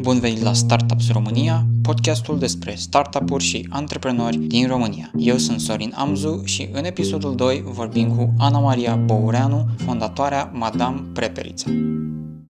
Bun venit la Startups România, podcastul despre startup-uri și antreprenori din România. Eu sunt Sorin Amzu și în episodul 2 vorbim cu Ana Maria Boureanu, fondatoarea Madame Prepelița.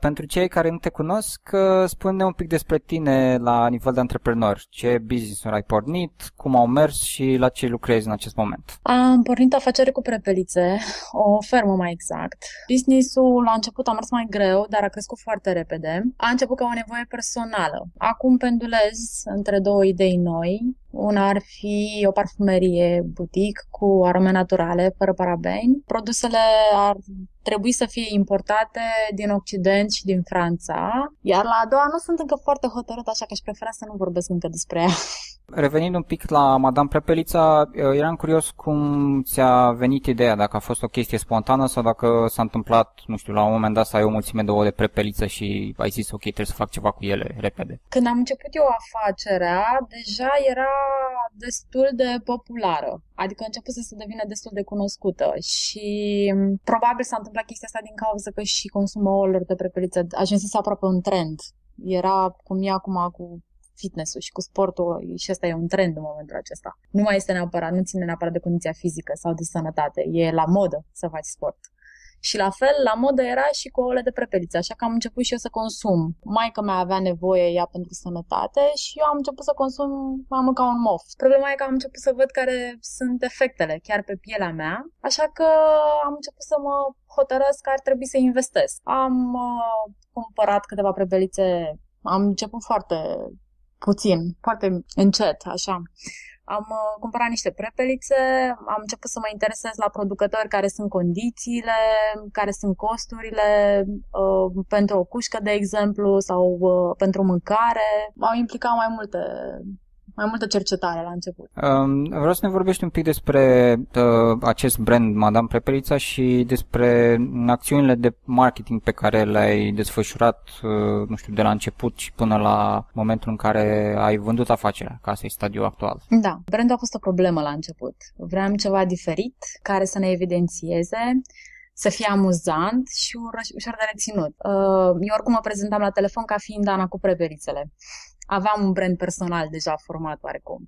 Pentru cei care nu te cunosc, spune un pic despre tine la nivel de antreprenor. Ce business-uri ai pornit, cum au mers și la ce lucrezi în acest moment? Am pornit afacere cu prepelițe, o fermă mai exact. Business-ul la început a mers mai greu, dar a crescut foarte repede. A început ca o nevoie personală. Acum pendulez între două idei noi. Una ar fi o parfumerie boutique cu arome naturale, fără parabeni. Produsele ar trebui să fie importate din Occident și din Franța. Iar la a doua nu sunt încă foarte hotărât, așa că aș prefera să nu vorbesc încă despre ea. Revenind un pic la Madame Prepelița, eram curios cum ți-a venit ideea, dacă a fost o chestie spontană sau dacă s-a întâmplat, nu știu, la un moment dat să ai o mulțime de ouă de prepeliță și ai zis, ok, trebuie să fac ceva cu ele repede. Când am început eu afacerea, deja era destul de populară, adică a început să se devină destul de cunoscută și probabil s-a întâmplat chestia asta din cauza că și consumul ouălor de prepeliță ajunsese aproape un trend. Era cum e acum cu fitness-ul și cu sportul și ăsta e un trend în momentul acesta. Nu mai este neapărat, nu ține neapărat de condiția fizică sau de sănătate, e la modă să faci sport. Și la fel, la modă era și cu ouăle de prepeliță, așa că am început și eu să consum. Maica mea avea nevoie ea pentru sănătate și eu am început să consum mai mult ca un mof. Problema e că am început să văd care sunt efectele chiar pe pielea mea, așa că am început să mă hotărăsc că ar trebui să investesc. Am uh, cumpărat câteva prepelițe, am început foarte puțin, foarte încet, așa. Am uh, cumpărat niște prepelițe, am început să mă interesez la producători care sunt condițiile, care sunt costurile uh, pentru o cușcă, de exemplu, sau uh, pentru mâncare. M-au implicat mai multe mai multă cercetare la început. Um, vreau să ne vorbești un pic despre uh, acest brand Madame Prepelița și despre acțiunile de marketing pe care le-ai desfășurat, uh, nu știu, de la început și până la momentul în care ai vândut afacerea, ca asta e stadiul actual. Da, brandul a fost o problemă la început. Vreau ceva diferit, care să ne evidențieze, să fie amuzant și ușor de reținut. Uh, eu oricum mă prezentam la telefon ca fiind Ana cu prepelițele aveam un brand personal deja format oarecum.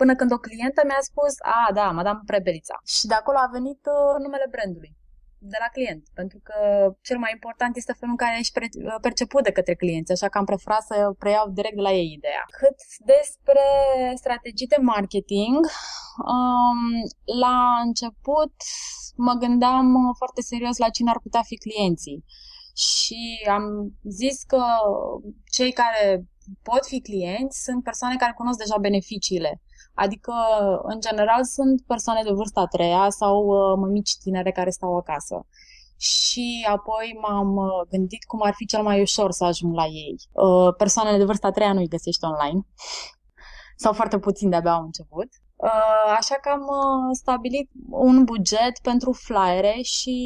Până când o clientă mi-a spus, a, da, Madame Prebelița. Și de acolo a venit uh, numele brandului de la client, pentru că cel mai important este felul în care ești uh, perceput de către clienți, așa că am preferat să preiau direct de la ei ideea. Cât despre strategii de marketing, um, la început mă gândeam foarte serios la cine ar putea fi clienții și am zis că cei care pot fi clienți sunt persoane care cunosc deja beneficiile. Adică, în general, sunt persoane de vârsta a treia sau uh, mămici tinere care stau acasă. Și apoi m-am uh, gândit cum ar fi cel mai ușor să ajung la ei. Uh, persoanele de vârsta a treia nu-i găsești online. sau foarte puțin de-abia au început. Așa că am stabilit un buget pentru flyere și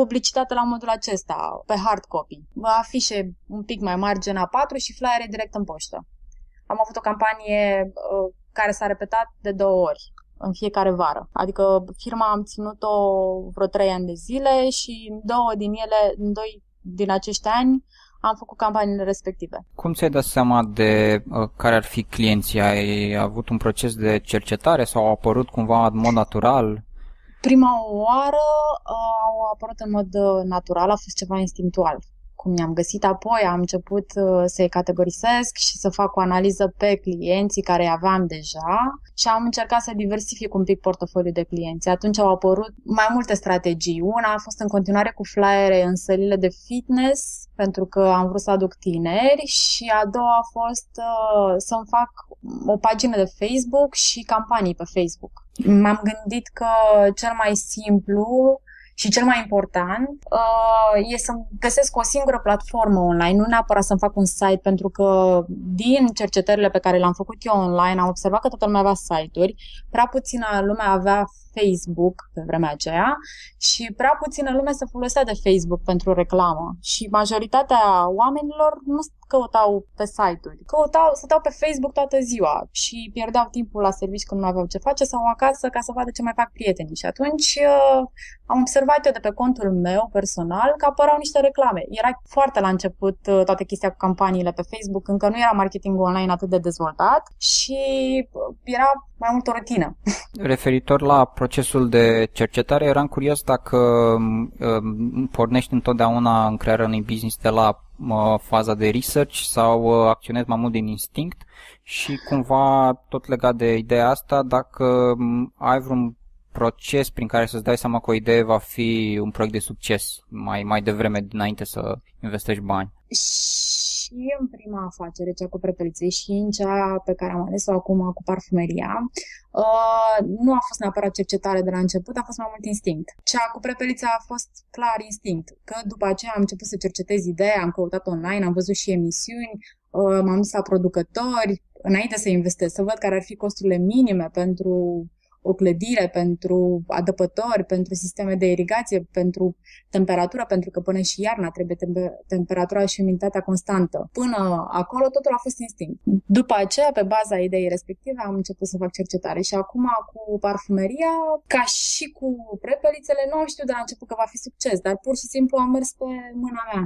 publicitate la modul acesta, pe hard copy. Vă afișe un pic mai mari gen A4 și flyere direct în poștă. Am avut o campanie uh, care s-a repetat de două ori în fiecare vară. Adică firma am ținut-o vreo trei ani de zile și în două din ele, în doi din acești ani, am făcut campaniile respective. Cum ți-ai dat seama de uh, care ar fi clienții? Ai avut un proces de cercetare sau au apărut cumva în mod natural? Prima oară uh, au apărut în mod uh, natural, a fost ceva instinctual. Cum i-am găsit apoi, am început uh, să-i categorisesc și să fac o analiză pe clienții care îi aveam deja și am încercat să diversific un pic portofoliul de clienți. Atunci au apărut mai multe strategii. Una a fost în continuare cu flyere în sălile de fitness, pentru că am vrut să aduc tineri și a doua a fost uh, să-mi fac o pagină de Facebook și campanii pe Facebook. M-am gândit că cel mai simplu și cel mai important uh, e să găsesc o singură platformă online, nu neapărat să-mi fac un site, pentru că din cercetările pe care le-am făcut eu online am observat că toată lumea avea site-uri, prea puțină lume avea Facebook pe vremea aceea și prea puțină lume se folosea de Facebook pentru reclamă. Și majoritatea oamenilor nu căutau pe site-uri, căutau, stăteau pe Facebook toată ziua și pierdeau timpul la servici când nu aveau ce face sau acasă ca să vadă ce mai fac prietenii și atunci uh, am observat observat eu de pe contul meu personal că apăreau niște reclame. Era foarte la început uh, toată chestia cu campaniile pe Facebook, încă nu era marketing online atât de dezvoltat și uh, era mai mult o rutină. Referitor la procesul de cercetare, eram curios dacă um, pornești întotdeauna în crearea unui business de la faza de research sau acționezi mai mult din instinct și cumva tot legat de ideea asta, dacă ai vreun proces prin care să-ți dai seama că o idee va fi un proiect de succes mai, mai devreme dinainte să investești bani? Și în prima afacere, cea cu prepeliței, și în cea pe care am ales-o acum cu parfumeria, uh, nu a fost neapărat cercetare de la început, a fost mai mult instinct. Cea cu prepelița a fost clar instinct, că după aceea am început să cercetez ideea, am căutat online, am văzut și emisiuni, uh, m-am dus la producători, înainte să investesc, să văd care ar fi costurile minime pentru o clădire, pentru adăpători, pentru sisteme de irigație, pentru temperatură, pentru că până și iarna trebuie temperatura și umiditatea constantă. Până acolo totul a fost instinct. După aceea, pe baza ideii respective, am început să fac cercetare și acum cu parfumeria, ca și cu prepelițele, nu știu de la început că va fi succes, dar pur și simplu am mers pe mâna mea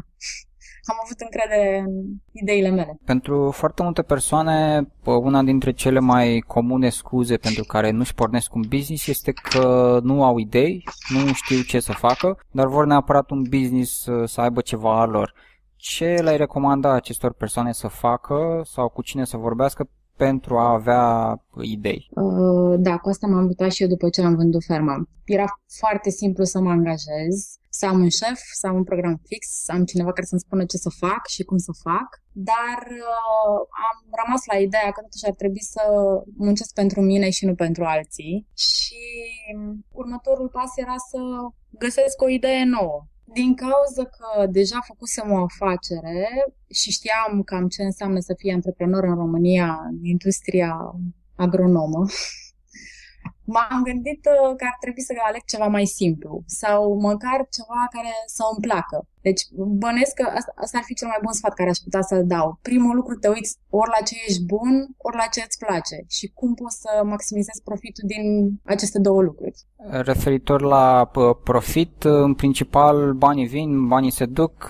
am avut încredere în ideile mele. Pentru foarte multe persoane, una dintre cele mai comune scuze pentru care nu-și pornesc un business este că nu au idei, nu știu ce să facă, dar vor neapărat un business să aibă ceva al lor. Ce le-ai recomanda acestor persoane să facă sau cu cine să vorbească pentru a avea idei? Uh, da, cu asta m-am mutat și eu după ce am vândut ferma. Era foarte simplu să mă angajez, să am un șef, să am un program fix, să am cineva care să-mi spună ce să fac și cum să fac, dar uh, am rămas la ideea că totuși ar trebui să muncesc pentru mine și nu pentru alții și următorul pas era să găsesc o idee nouă din cauza că deja făcusem o afacere și știam cam ce înseamnă să fii antreprenor în România, în industria agronomă, m-am gândit uh, că ar trebui să aleg ceva mai simplu sau măcar ceva care să îmi placă. Deci bănesc că asta, asta ar fi cel mai bun sfat care aș putea să-l dau. Primul lucru te uiți ori la ce ești bun, ori la ce îți place și cum poți să maximizezi profitul din aceste două lucruri. Referitor la profit, în principal banii vin, banii se duc.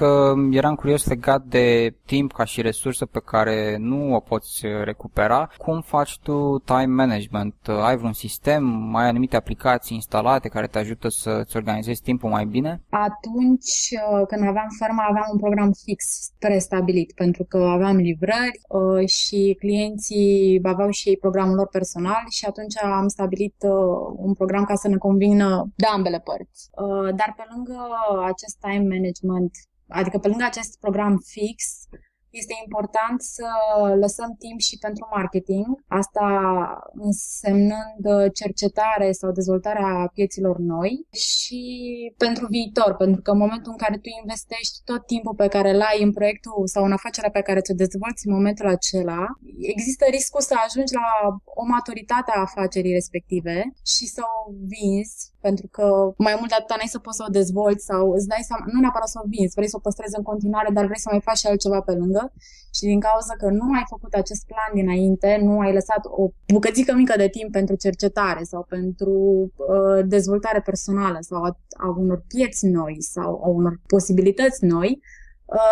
Eram curios legat de timp ca și resursă pe care nu o poți recupera. Cum faci tu time management? Ai vreun sistem? Ai anumite aplicații instalate care te ajută să-ți organizezi timpul mai bine? Atunci când când aveam ferma, aveam un program fix prestabilit, pentru că aveam livrări uh, și clienții aveau și ei programul lor personal și atunci am stabilit uh, un program ca să ne convină de ambele părți. Uh, dar pe lângă acest time management, adică pe lângă acest program fix, este important să lăsăm timp și pentru marketing, asta însemnând cercetare sau dezvoltarea pieților noi și pentru viitor, pentru că în momentul în care tu investești tot timpul pe care îl ai în proiectul sau în afacerea pe care ți-o dezvolți în momentul acela, există riscul să ajungi la o maturitate a afacerii respective și să o vinzi pentru că mai mult de atât n-ai să poți să o dezvolți sau îți dai seama, nu neapărat să o vinzi, vrei să o păstrezi în continuare, dar vrei să mai faci și altceva pe lângă. Și din cauza că nu ai făcut acest plan dinainte, nu ai lăsat o bucățică mică de timp pentru cercetare sau pentru uh, dezvoltare personală sau a, a unor pieți noi sau a unor posibilități noi, Uh,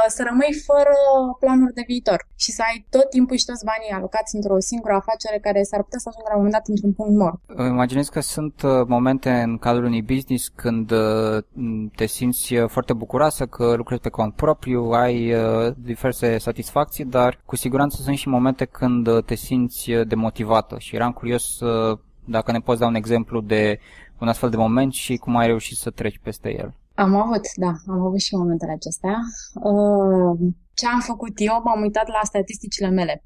să rămâi fără planuri de viitor și să ai tot timpul și toți banii alocați într-o singură afacere care s-ar putea să ajungă la un moment dat într-un punct mort. Imaginez că sunt uh, momente în cadrul unui business când uh, te simți foarte bucuroasă că lucrezi pe cont propriu, ai diverse satisfacții, dar cu siguranță sunt și momente când te simți demotivată și eram curios dacă ne poți da un exemplu de un astfel de moment și cum ai reușit să treci peste el. Am avut, da, am avut și momentele acestea. Uh, ce am făcut eu? M-am uitat la statisticile mele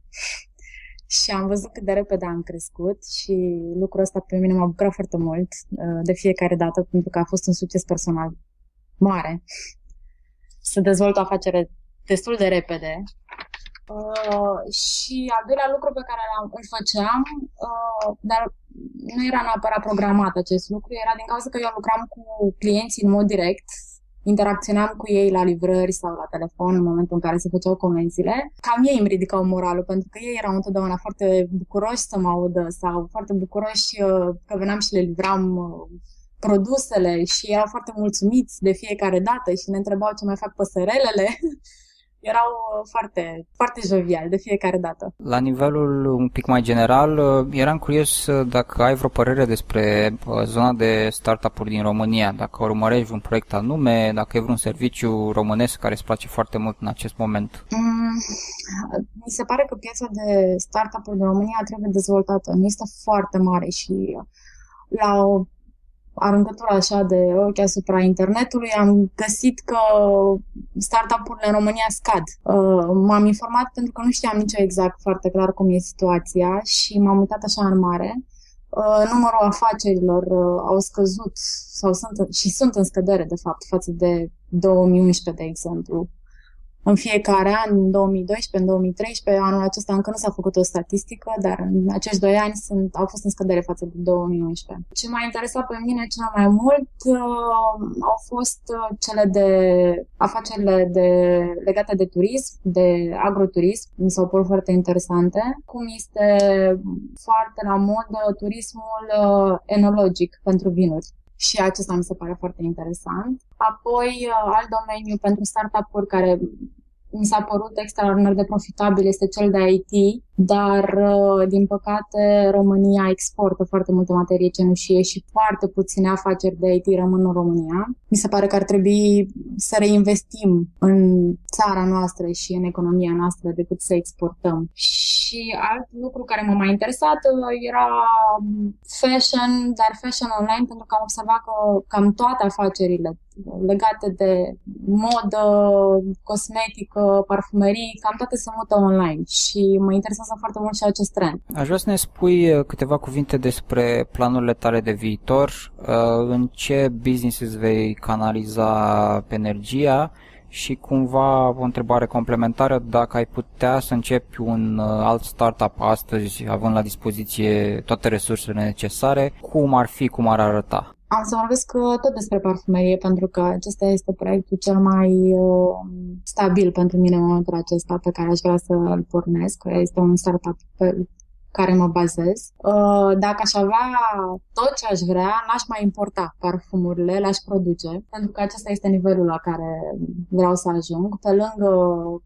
și am văzut cât de repede am crescut și lucrul ăsta pe mine m-a bucurat foarte mult uh, de fiecare dată pentru că a fost un succes personal mare. Să dezvolt o afacere destul de repede Uh, și al doilea lucru pe care îl făceam, uh, dar nu era neapărat programat acest lucru, era din cauza că eu lucram cu clienții în mod direct, interacționam cu ei la livrări sau la telefon în momentul în care se făceau comenzile, cam ei îmi ridicau moralul, pentru că ei erau întotdeauna foarte bucuroși să mă audă sau foarte bucuroși uh, că veneam și le livram produsele și erau foarte mulțumiți de fiecare dată și ne întrebau ce mai fac păsărelele. erau uh, foarte, foarte jovial de fiecare dată. La nivelul un pic mai general, uh, eram curios uh, dacă ai vreo părere despre zona de startup-uri din România, dacă urmărești un proiect anume, dacă e vreun serviciu românesc care îți place foarte mult în acest moment. Mm, mi se pare că piața de startup-uri din România trebuie dezvoltată. Nu este foarte mare și la o aruncătură așa de ochi asupra internetului, am găsit că startup-urile în România scad. Uh, m-am informat pentru că nu știam nici exact foarte clar cum e situația și m-am uitat așa în mare. Uh, numărul afacerilor uh, au scăzut sau sunt și sunt în scădere, de fapt, față de 2011, de exemplu în fiecare an, în 2012, în 2013, anul acesta încă nu s-a făcut o statistică, dar în acești doi ani sunt, au fost în scădere față de 2011. Ce m-a interesat pe mine cel mai mult uh, au fost uh, cele de afacerile de, legate de turism, de agroturism, mi s-au părut foarte interesante, cum este foarte la modă turismul uh, enologic pentru vinuri și acesta mi se pare foarte interesant. Apoi, uh, alt domeniu pentru startup-uri care mi s-a părut extraordinar de profitabil este cel de IT, dar, uh, din păcate, România exportă foarte multă materie cenușie și foarte puține afaceri de IT rămân în România. Mi se pare că ar trebui să reinvestim în țara noastră și în economia noastră decât să exportăm. Și alt lucru care m-a mai interesat uh, era fashion, dar fashion online, pentru că am observat că cam toate afacerile legate de modă, cosmetică, parfumerii, cam toate se mută online și mă interesează foarte mult și acest trend. Aș vrea să ne spui uh, câteva cuvinte despre planurile tale de viitor, uh, în ce business îți vei canaliza energia și cumva o întrebare complementară, dacă ai putea să începi un uh, alt startup astăzi, având la dispoziție toate resursele necesare, cum ar fi, cum ar arăta? Am să vorbesc uh, tot despre parfumerie, pentru că acesta este proiectul cel mai uh, stabil pentru mine în momentul acesta pe care aș vrea să-l pornesc. Este un startup pe care mă bazez. Uh, dacă aș avea tot ce aș vrea, n-aș mai importa parfumurile, le-aș produce, pentru că acesta este nivelul la care vreau să ajung. Pe lângă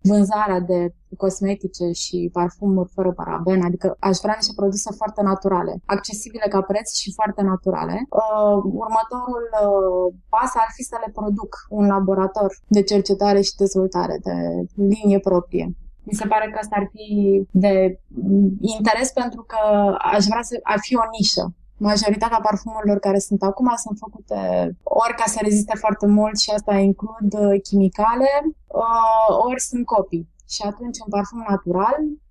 vânzarea de cosmetice și parfumuri fără paraben, adică aș vrea niște produse foarte naturale, accesibile ca preț și foarte naturale. Uh, următorul uh, pas ar fi să le produc un laborator de cercetare și dezvoltare de linie proprie. Mi se pare că asta ar fi de interes pentru că aș vrea să ar fi o nișă. Majoritatea parfumurilor care sunt acum sunt făcute ori ca să reziste foarte mult și asta includ chimicale, uh, ori sunt copii. Și atunci un parfum natural Uh,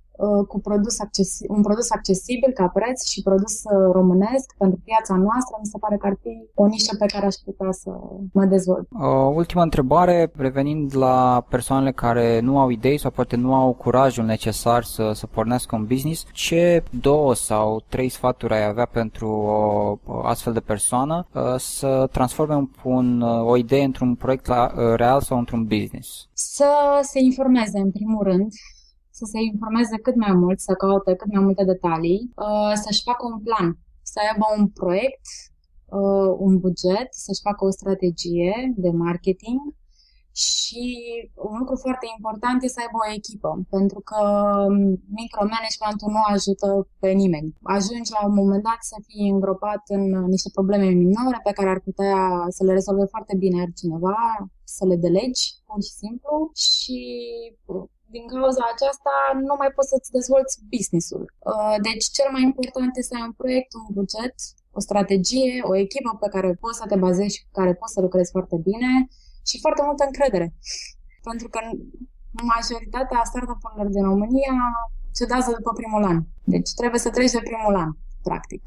cu produs accesi- un produs accesibil ca preț și produs uh, românesc pentru piața noastră, mi se pare că ar fi o nișă pe care aș putea să mă dezvolt. O ultimă întrebare, revenind la persoanele care nu au idei sau poate nu au curajul necesar să, să pornească un business, ce două sau trei sfaturi ai avea pentru o, o astfel de persoană uh, să transforme un, un, o idee într-un proiect la, real sau într-un business? Să se informeze în primul rând, să se informeze cât mai mult, să caute cât mai multe detalii, uh, să-și facă un plan, să aibă un proiect, uh, un buget, să-și facă o strategie de marketing și un lucru foarte important este să aibă o echipă, pentru că um, micromanagementul nu ajută pe nimeni. Ajungi la un moment dat să fii îngropat în niște probleme minore pe care ar putea să le rezolve foarte bine cineva, să le delegi, pur și simplu, și din cauza aceasta nu mai poți să-ți dezvolți business-ul. Uh, deci cel mai important este să ai un proiect, un buget, o strategie, o echipă pe care poți să te bazezi și cu care poți să lucrezi foarte bine și foarte multă încredere. Pentru că majoritatea startup-urilor din România cedează după primul an. Deci trebuie să treci de primul an, practic.